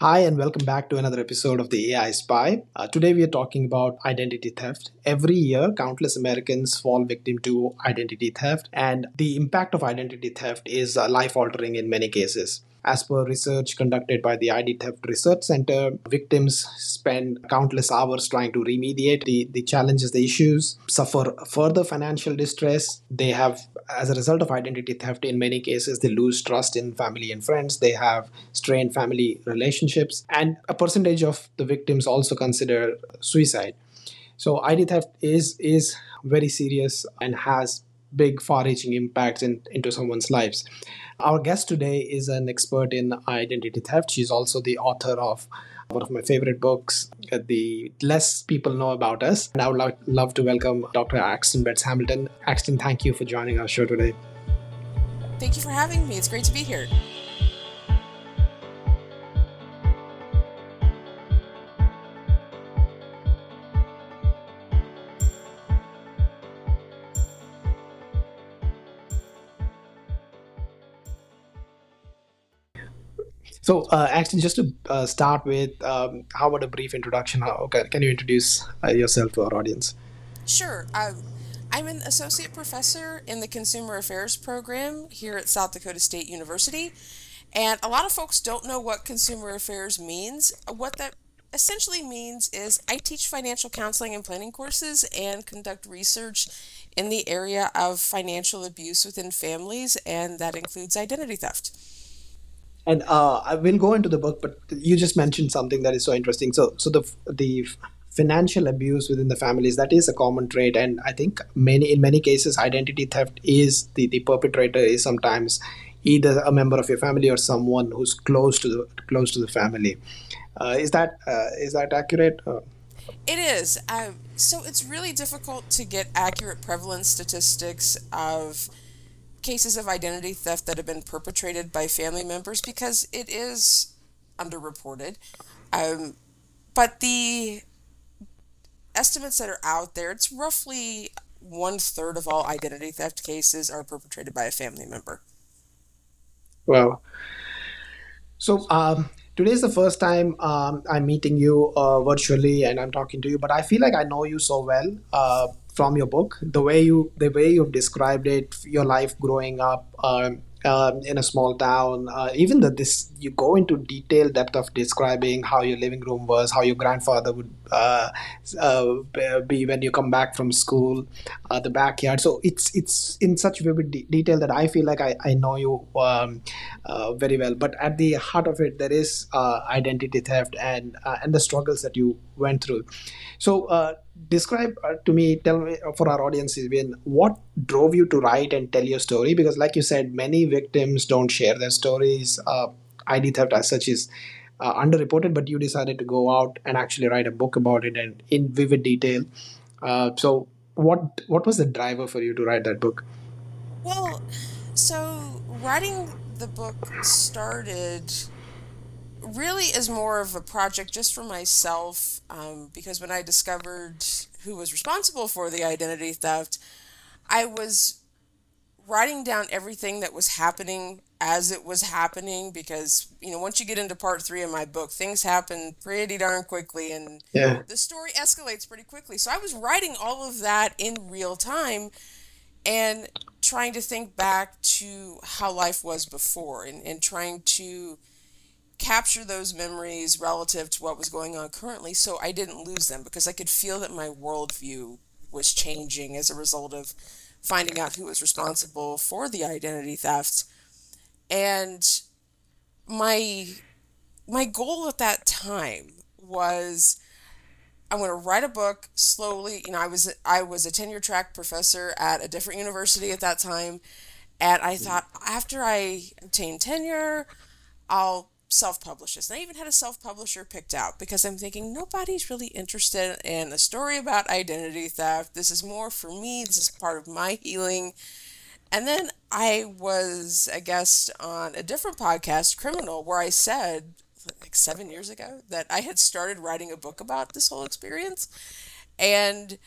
Hi, and welcome back to another episode of the AI Spy. Uh, today, we are talking about identity theft. Every year, countless Americans fall victim to identity theft, and the impact of identity theft is uh, life altering in many cases. As per research conducted by the ID Theft Resource Center, victims spend countless hours trying to remediate the, the challenges, the issues, suffer further financial distress. They have, as a result of identity theft, in many cases, they lose trust in family and friends. They have strained family relationships. And a percentage of the victims also consider suicide. So ID theft is is very serious and has big far-reaching impacts in, into someone's lives. Our guest today is an expert in identity theft. She's also the author of one of my favorite books, uh, The Less People Know About Us. And I would love, love to welcome Dr. Axton Betz-Hamilton. Axton, thank you for joining our show today. Thank you for having me. It's great to be here. So, uh, actually, just to uh, start with, um, how about a brief introduction? How can, can you introduce uh, yourself to our audience? Sure. Um, I'm an associate professor in the Consumer Affairs program here at South Dakota State University. And a lot of folks don't know what consumer affairs means. What that essentially means is I teach financial counseling and planning courses and conduct research in the area of financial abuse within families, and that includes identity theft and uh, I will go into the book, but you just mentioned something that is so interesting. So, so the the financial abuse within the families that is a common trait, and I think many in many cases, identity theft is the the perpetrator is sometimes either a member of your family or someone who's close to the close to the family. Uh, is that uh, is that accurate? Uh, it is. Uh, so it's really difficult to get accurate prevalence statistics of cases of identity theft that have been perpetrated by family members because it is underreported. Um, but the estimates that are out there, it's roughly one third of all identity theft cases are perpetrated by a family member. Wow. So, um, today is the first time um, I'm meeting you uh, virtually and I'm talking to you, but I feel like I know you so well. Uh, from your book the way you the way you've described it your life growing up um, uh, in a small town uh, even that this you go into detailed depth of describing how your living room was how your grandfather would uh, uh be when you come back from school uh, the backyard. So it's it's in such vivid de- detail that i feel like i, I know you um, uh, very well. But at the heart of it there is identity theft and and the struggles that you went through. So describe uh, to me tell me uh, for our audience Vivian, what drove you to write and tell your story? Because like you said many victims don't share their stories uh, id theft as such is uh, underreported but you decided to go out and actually write a book about it and in vivid detail. Uh, so what what was the driver for you to write that book? Well so writing the book started really is more of a project just for myself um, because when I discovered who was responsible for the identity theft, I was writing down everything that was happening as it was happening because you know once you get into part three of my book things happen pretty darn quickly and yeah. the story escalates pretty quickly so i was writing all of that in real time and trying to think back to how life was before and, and trying to capture those memories relative to what was going on currently so I didn't lose them because I could feel that my worldview was changing as a result of finding out who was responsible for the identity theft. And my my goal at that time was I want to write a book slowly. You know, I was I was a tenure track professor at a different university at that time, and I mm-hmm. thought after I obtain tenure, I'll self publish this. And I even had a self publisher picked out because I'm thinking nobody's really interested in a story about identity theft. This is more for me, this is part of my healing. And then I was a guest on a different podcast, Criminal, where I said, like seven years ago, that I had started writing a book about this whole experience. And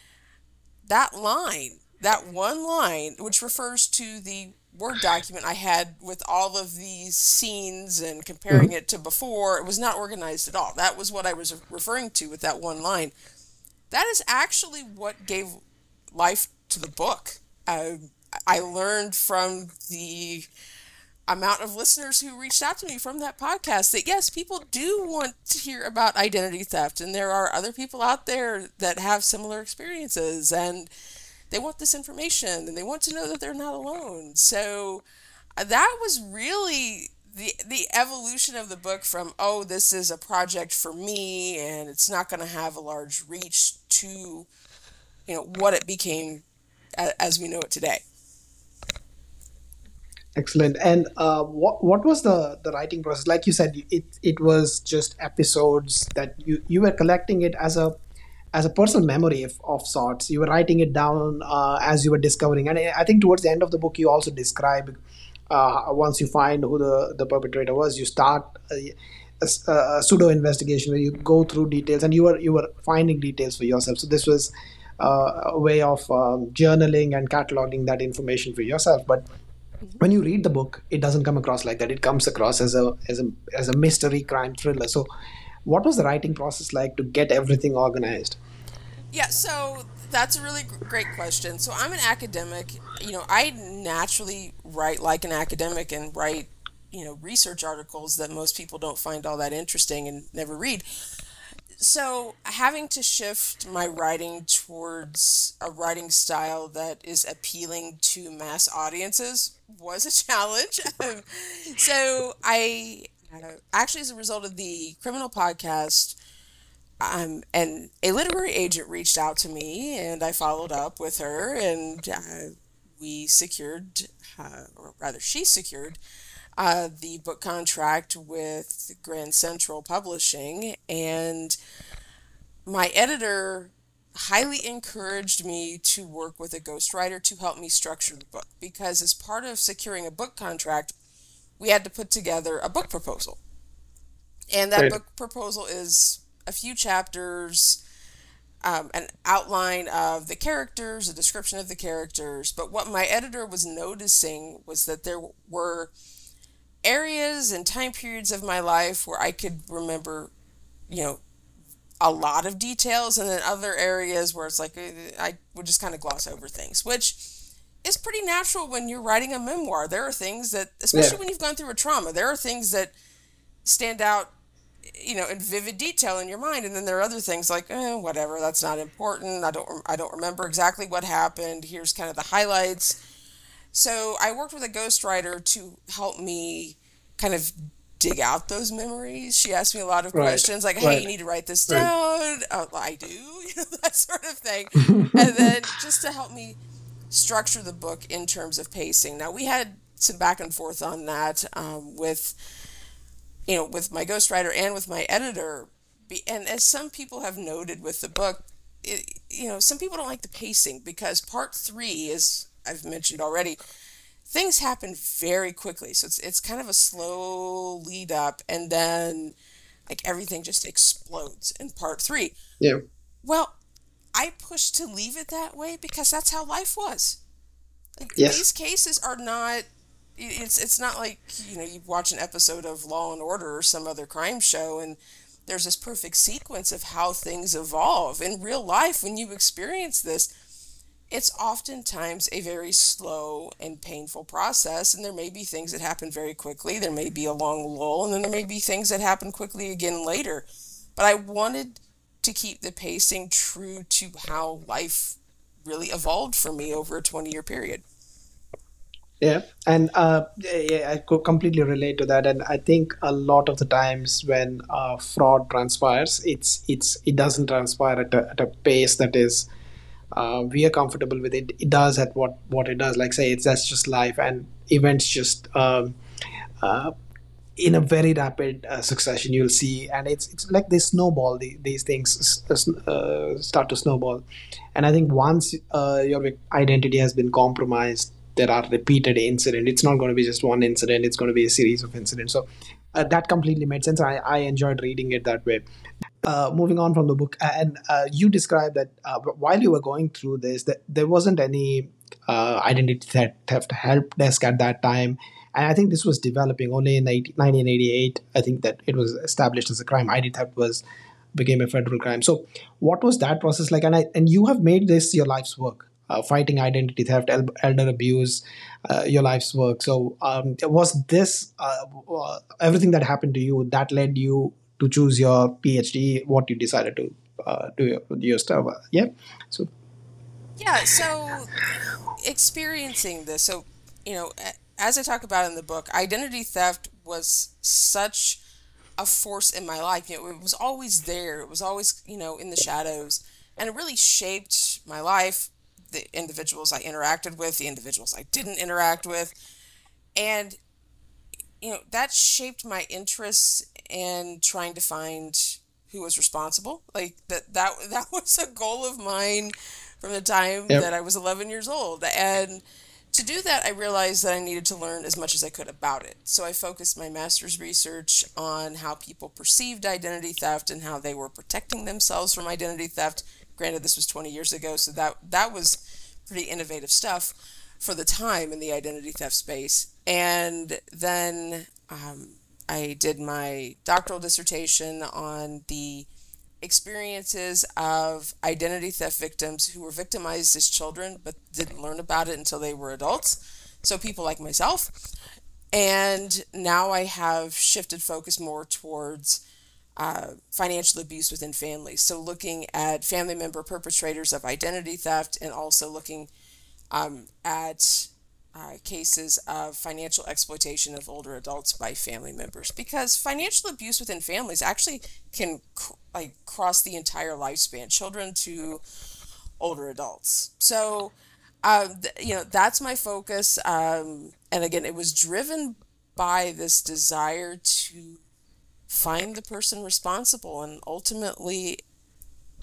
that line, that one line, which refers to the Word document I had with all of these scenes and comparing mm-hmm. it to before. It was not organized at all. That was what I was referring to with that one line. That is actually what gave life to the book. Uh, I learned from the amount of listeners who reached out to me from that podcast that yes, people do want to hear about identity theft, and there are other people out there that have similar experiences, and they want this information, and they want to know that they're not alone. So uh, that was really the the evolution of the book from oh this is a project for me and it's not going to have a large reach to you know what it became as we know it today Excellent. And uh, what what was the the writing process? Like you said, it it was just episodes that you you were collecting it as a as a personal memory of, of sorts. You were writing it down uh, as you were discovering, and I think towards the end of the book, you also describe uh, once you find who the the perpetrator was, you start. A, a, a pseudo investigation where you go through details and you were you were finding details for yourself so this was uh, a way of um, journaling and cataloging that information for yourself but when you read the book it doesn't come across like that it comes across as a as a as a mystery crime thriller so what was the writing process like to get everything organized? Yeah so that's a really great question. So i'm an academic. You know i naturally write like an academic and write you know research articles that most people don't find all that interesting and never read. So having to shift my writing towards a writing style that is appealing to mass audiences was a challenge. so I actually, as a result of the criminal podcast, um, and a literary agent reached out to me, and I followed up with her, and uh, we secured, uh, or rather, she secured uh, the book contract with Grand Central Publishing, and my editor highly encouraged me to work with a ghostwriter to help me structure the book because as part of securing a book contract we had to put together a book proposal. And that book proposal is a few chapters um, an outline of the characters a description of the characters. But what my editor was noticing was that there were areas and time periods of my life where I could remember, you know, a lot of details, and then other areas where it's like uh, I would just kind of gloss over things, which is pretty natural when you're writing a memoir. There are things that, especially yeah. when you've gone through a trauma, there are things that stand out, you know, in vivid detail in your mind, and then there are other things like, eh, whatever, that's not important. I don't, I don't remember exactly what happened. Here's kind of the highlights so I worked with a ghostwriter to help me kind of dig out those memories. She asked me a lot of right. questions like, hey, right. you need to write this down. Right. Oh, I do, you know, that sort of thing. and then just to help me structure the book in terms of pacing. Now, we had some back and forth on that um, with, you know, with my ghostwriter and with my editor. And as some people have noted with the book, it, you know, some people don't like the pacing because part three is I've mentioned already, things happen very quickly. So it's it's kind of a slow lead up, and then like everything just explodes in part three. Yeah. Well, I pushed to leave it that way because that's how life was. Like. These cases are not. It's it's not like you know you watch an episode of Law and Order or some other crime show and there's this perfect sequence of how things evolve in real life when you experience this it's oftentimes a very slow and painful process and there may be things that happen very quickly there may be a long lull and then there may be things that happen quickly again later but i wanted to keep the pacing true to how life really evolved for me over a 20 year period yeah and uh, yeah, i completely relate to that and i think a lot of the times when uh, fraud transpires it's it's it doesn't transpire at a, at a pace that is uh, we are comfortable with it. It does at what what it does. Like say, it's that's just life, and events just um, uh, in a very rapid uh, succession. You'll see, and it's it's like they snowball. The, these things uh, start to snowball, and I think once uh, your identity has been compromised, there are repeated incidents. It's not going to be just one incident. It's going to be a series of incidents. So uh, that completely made sense. I, I enjoyed reading it that way. Uh, moving on from the book, and uh, you described that while you were going through this, that there wasn't any identity theft help desk at that time. And I think this was developing only in 1988. I think that it was established as a crime. ID theft was became a federal crime. So, what was that process like? And I, and you have made this your life's work. Uh, fighting identity theft, elder abuse, uh, your life's work. So, um, was this uh, uh, everything that happened to you that led you to choose your PhD? What you decided to uh, do your, your stuff? yeah. So. Yeah. So, experiencing this. So, you know, as I talk about in the book, identity theft was such a force in my life. You know, it was always there. It was always, you know, in the shadows. And it really shaped my life, the individuals I interacted with, the individuals I didn't interact with. And, you know, that shaped my interests in trying to find who was responsible. Like that that that was a goal of mine from the time yep. that I was 11 years old. And to do that, I realized that I needed to learn as much as I could about it. So I focused my master's research on how people perceived identity theft and how they were protecting themselves from identity theft. Granted, this was 20 years ago, so that that was pretty innovative stuff for the time in the identity theft space. And then um, I did my doctoral dissertation on the experiences of identity theft victims who were victimized as children but didn't learn about it until they were adults. So, people like myself. And now I have shifted focus more towards uh, financial abuse within families. So, looking at family member perpetrators of identity theft and also looking um, at uh, cases of financial exploitation of older adults by family members. Because financial abuse within families actually can cr- like cross the entire lifespan children to older adults. So um, th- you know that's my focus um, and again it was driven by this desire to find the person responsible and ultimately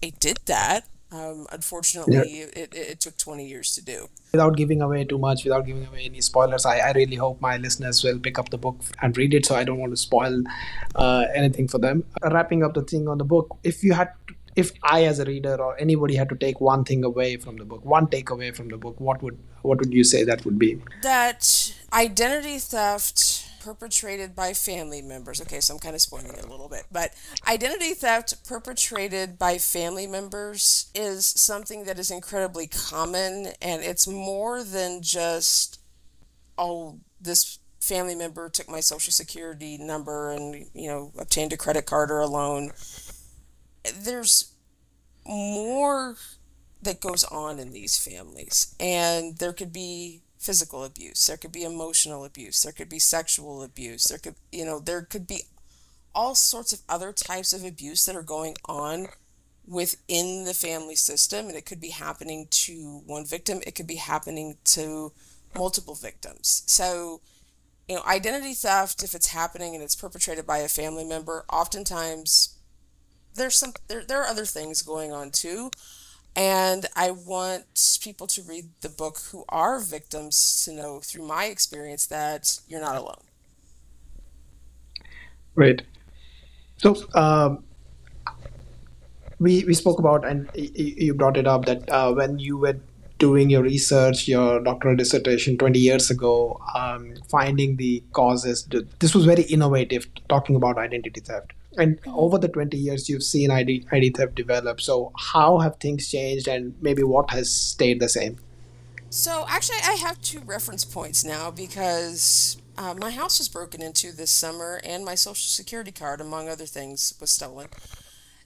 i did that um, unfortunately, yeah. it, it, took 20 years to do. Without giving away too much, without giving away any spoilers, I, I really hope my listeners will pick up the book and read it. So I don't want to spoil uh, anything for them. Uh, wrapping up the thing on the book, if you had, to, if I as a reader or anybody had to take one thing away from the book, one takeaway from the book, what would what would you say that would be? That identity theft perpetrated by family members. Okay, so I'm kind of spoiling it a little bit, but identity theft perpetrated by family members is something that is incredibly common, and it's more than just, oh, this family member took my social security number and, you know, obtained a credit card or a loan. There's more that goes on in these families, and there could be physical abuse there could be emotional abuse there could be sexual abuse there could you know there could be all sorts of other types of abuse that are going on within the family system and it could be happening to one victim it could be happening to multiple victims. So you know identity theft if it's happening and it's perpetrated by a family member oftentimes there's some there, there are other things going on too and I want people to read the book who are victims to know through my experience that you're not alone. Right. So um, we we spoke about and you brought it up that uh, when you were doing your research, your doctoral dissertation 20 years ago, um, finding the causes. This was very innovative, talking about identity theft and over the 20 years you've seen ID, ID theft develop. So how have things changed and maybe what has stayed the same? So actually i have two reference points now because uh, my house was broken into this summer and my social security card among other things was stolen.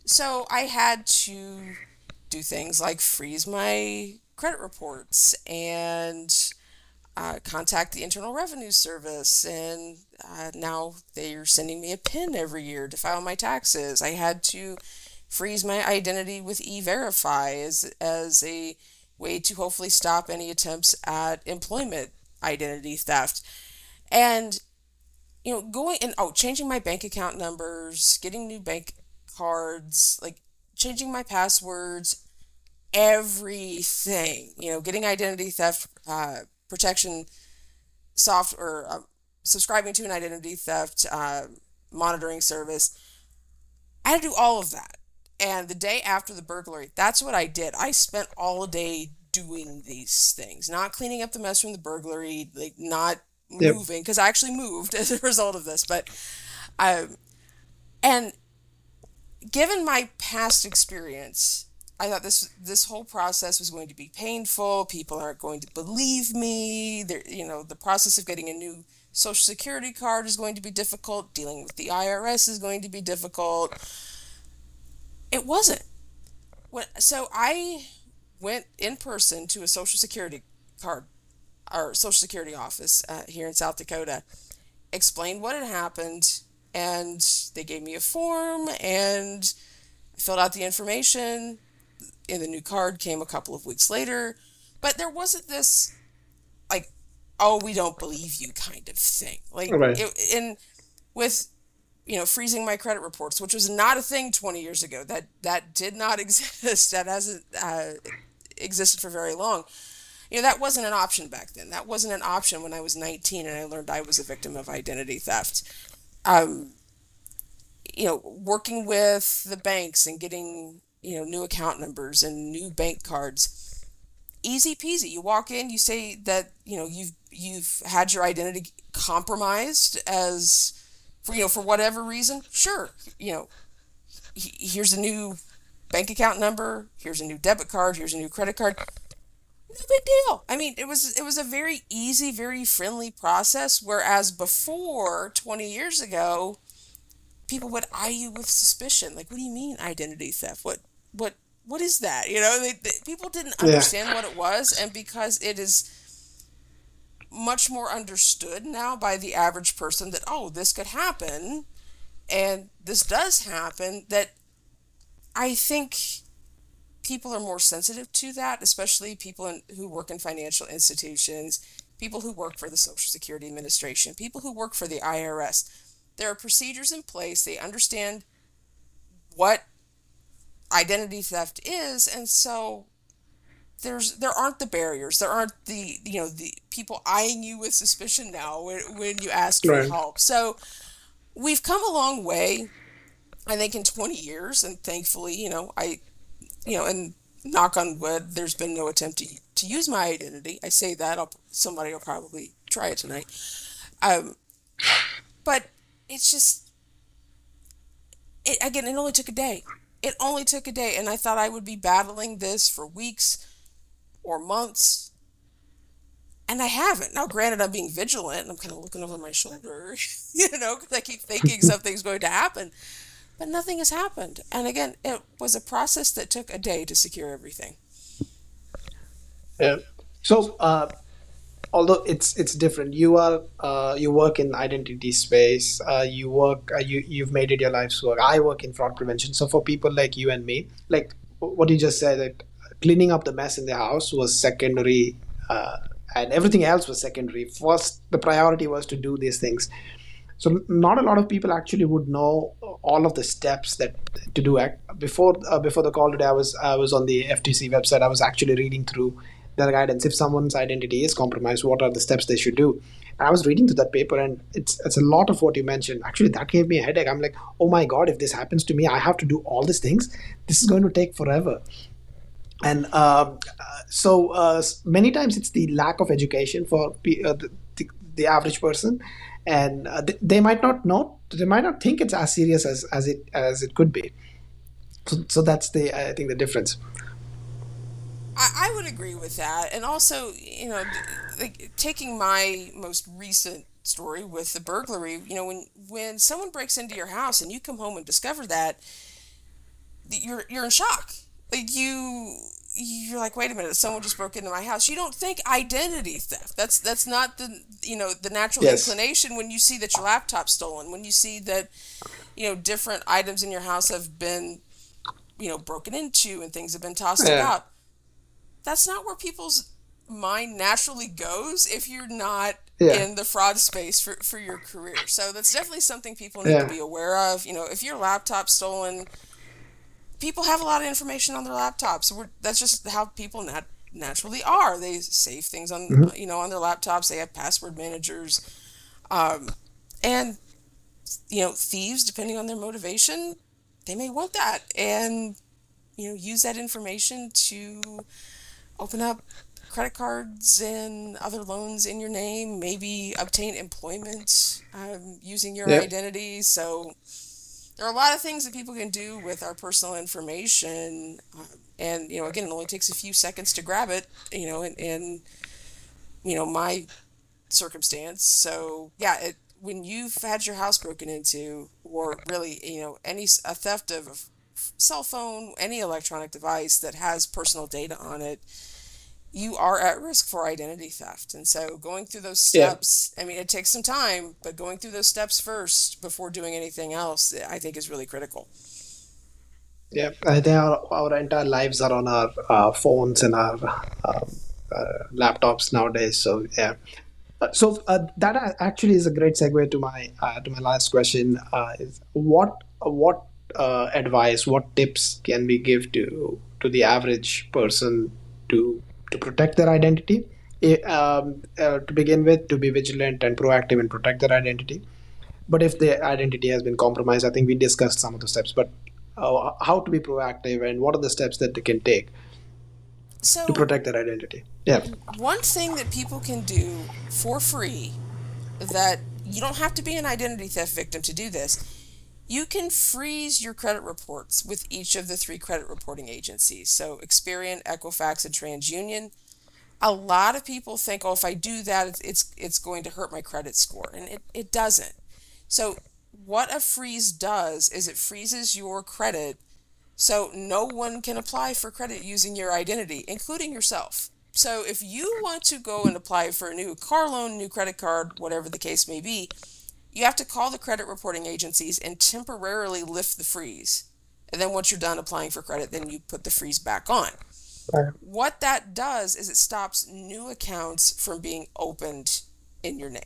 So i had to do things like freeze my credit reports and uh, contact the Internal Revenue Service, and uh, now they're sending me a PIN every year to file my taxes. I had to freeze my identity with E-Verify as as a way to hopefully stop any attempts at employment identity theft, and you know going and oh changing my bank account numbers, getting new bank cards, like changing my passwords, everything. You know, getting identity theft. Uh, protection software, uh, subscribing to an identity theft uh, monitoring service. I had to do all of that. And the day after the burglary, that's what I did. I spent all day doing these things, not cleaning up the mess from the burglary, like not Yep. moving because I actually moved as a result of this. But, um, and given my past experience, I thought this this whole process was going to be painful. People aren't going to believe me. You know, the process of getting a new social security card is going to be difficult. Dealing with the IRS is going to be difficult. It wasn't. When, so I went in person to a social security card our social security office uh, here in South Dakota, explained what had happened, and they gave me a form and filled out the information. And the new card came a couple of weeks later, but there wasn't this like, oh, we don't believe you kind of thing. Like, Right. it, and with you know freezing my credit reports, which was not a thing 20 years ago. That that did not exist. That hasn't uh, existed for very long you know that wasn't an option back then that wasn't an option when i was 19 and i learned i was a victim of identity theft um, you know working with the banks and getting you know new account numbers and new bank cards easy peasy you walk in you say that you know you've you've had your identity compromised as for you know for whatever reason sure you know here's a new bank account number here's a new debit card here's a new credit card no big deal. I mean, it was it was a very easy, very friendly process. Whereas before, twenty years ago, people would eye you with suspicion. Like, what do you mean identity theft? What what what is that? You know, they, they, people didn't Yeah. understand what it was, and because it is much more understood now by the average person that oh, this could happen, and this does happen. That I think people are more sensitive to that, especially people in, who work in financial institutions, people who work for the Social Security Administration, people who work for the IRS. There are procedures in place. They understand what identity theft is, and so there's there aren't the barriers. There aren't the you know the people eyeing you with suspicion now when, when you ask for help. So we've come a long way. I think in 20 years, and thankfully, you know, I you know, and knock on wood, there's been no attempt to, to use my identity. I say that, I'll, somebody will probably try it tonight. Um, but it's just, it, again, it only took a day. It only took a day, and I thought I would be battling this for weeks or months, and I haven't. Now, granted, I'm being vigilant, and I'm kind of looking over my shoulder, you know, because I keep thinking something's going to happen but nothing has happened. And again, it was a process that took a day to secure everything. Yeah. So, uh, although it's it's different, you are uh, you work in identity space. Uh, you work uh, you you've made it your life's work. I work in fraud prevention. So for people like you and me, like what you just said, that cleaning up the mess in the house was secondary, uh, and everything else was secondary. First, the priority was to do these things. So not a lot of people actually would know all of the steps that to do. act Before uh, before the call today, I was I was on the FTC website. I was actually reading through their guidance. If someone's identity is compromised, what are the steps they should do? And I was reading through that paper, and it's it's a lot of what you mentioned. Actually, that gave me a headache. I'm like, oh my god, if this happens to me, I have to do all these things. This is going to take forever and uh, so uh, many times it's the lack of education for uh, the, the, the average person and uh, th- they might not know they might not think it's as serious as, as it as it could be so, so that's the i think the difference I, I would agree with that. And also, you know, like taking my most recent story with the burglary, you know, when when someone breaks into your house and you come home and discover that, you're you're in shock. Like you you're like, wait a minute, someone just broke into my house. You don't think identity theft. That's that's not the you know the natural Yes. inclination when you see that your laptop's stolen, when you see that you know different items in your house have been you know broken into and things have been tossed Yeah. about. That's not where people's mind naturally goes if you're not Yeah. in the fraud space for, for your career. So that's definitely something people need Yeah. to be aware of. You know, if your laptop's stolen, people have a lot of information on their laptops. We're, that's just how people nat- naturally are. They save things on Mm-hmm. you know on their laptops. They have password managers, um, and you know thieves, depending on their motivation, they may want that and you know use that information to open up credit cards and other loans in your name, maybe obtain employment um, using your Yeah. identity. So there are a lot of things that people can do with our personal information. Uh, and, you know, again, it only takes a few seconds to grab it, you know, in, in you know, my circumstance. So, yeah, it, when you've had your house broken into, or really, you know, any a theft of cell phone, any electronic device that has personal data on it, you are at risk for identity theft. And so going through those Yeah. steps, I mean, it takes some time, but going through those steps first before doing anything else, I think is really critical. Yeah, I think our, our entire lives are on our uh, phones and our um, uh, laptops nowadays. So yeah, Uh, so uh, that actually is a great segue to my uh, to my last question. Uh, is what what uh, advice, what tips can we give to to the average person to to protect their identity? Um, uh, to begin with, to be vigilant and proactive and protect their identity. But if the identity has been compromised, I think we discussed some of the steps. But uh, how to be proactive and what are the steps that they can take So to protect their identity? Yeah, one thing that people can do for free that you don't have to be an identity theft victim to do this. You can freeze your credit reports with each of the three credit reporting agencies. So Experian, Equifax, and TransUnion. A lot of people think, oh, if I do that, it's it's, going to hurt my credit score, and it, it doesn't. So what a freeze does is it freezes your credit so no one can apply for credit using your identity, including yourself. So if you want to go and apply for a new car loan, new credit card, whatever the case may be, you have to call the credit reporting agencies and temporarily lift the freeze. And then once you're done applying for credit, then you put the freeze back on. Right. What that does is it stops new accounts from being opened in your name.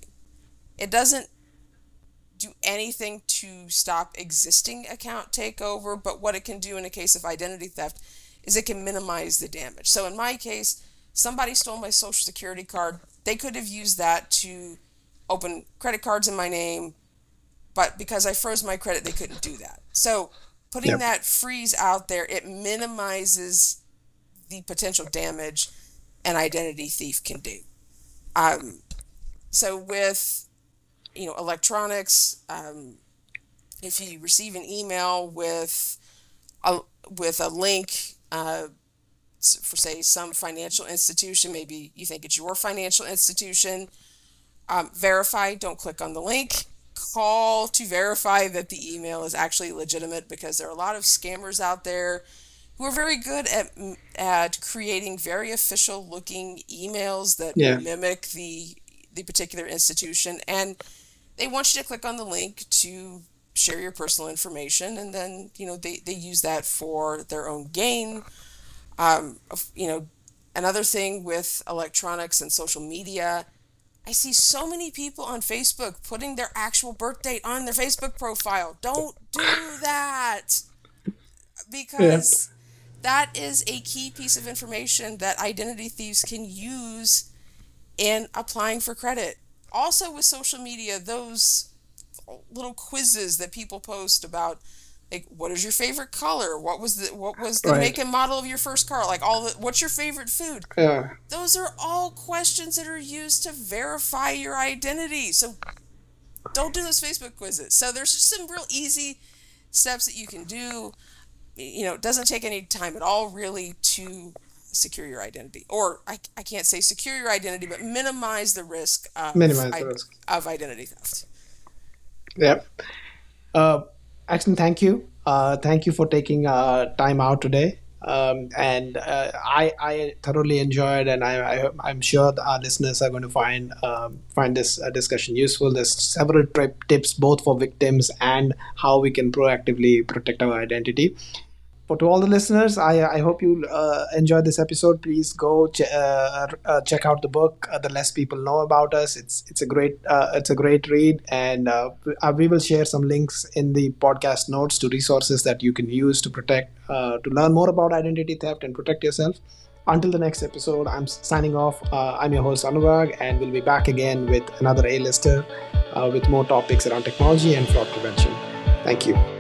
It doesn't do anything to stop existing account takeover, but what it can do in a case of identity theft is it can minimize the damage. So in my case, somebody stole my social security card. They could have used that to open credit cards in my name, but because I froze my credit, they couldn't do that. So putting Yep. that freeze out there, it minimizes the potential damage an identity thief can do. Um, so with you know electronics, um, if you receive an email with a with a link uh, for say some financial institution, maybe you think it's your financial institution, um, verify. Don't click on the link. Call to verify that the email is actually legitimate because there are a lot of scammers out there who are very good at at creating very official looking emails that Yeah. mimic the the particular institution and they want you to click on the link to share your personal information and then you know they, they use that for their own gain um, you know another thing with electronics and social media i see so many people on facebook putting their actual birth date on their facebook profile. Don't do that. Because that is a key piece of information that identity thieves can use in applying for credit. Also, with social media, those little quizzes that people post about like what is your favorite color? What was the what was the Right. make and model of your first car? Like all the what's your favorite food? Yeah, those are all questions that are used to verify your identity. So don't do those facebook quizzes. So there's just some real easy steps that you can do. You know it doesn't take any time at all really to secure your identity. Or i, I can't say secure your identity but minimize the risk of, Minimize the i- risk. of identity theft. Yeah. Uh, Axton, thank you. Uh, thank you for taking uh, time out today. Um, and uh, I, I thoroughly enjoyed, and I, I'm sure our listeners are going to find um, find this uh, discussion useful. There's several tips both for victims and how we can proactively protect our identity. For to all the listeners, I, I hope you uh, enjoyed this episode. Please go ch- uh, uh, check out the book. Uh, the less people know about us, it's it's a great uh, it's a great read, and uh, we- uh, will share some links in the podcast notes to resources that you can use to protect uh, to learn more about identity theft and protect yourself. Until the next episode, I'm signing off. Uh, I'm your host Anurag, and we'll be back again with another A-lister uh, with more topics around technology and fraud prevention. Thank you.